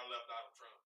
I love Donald Trump.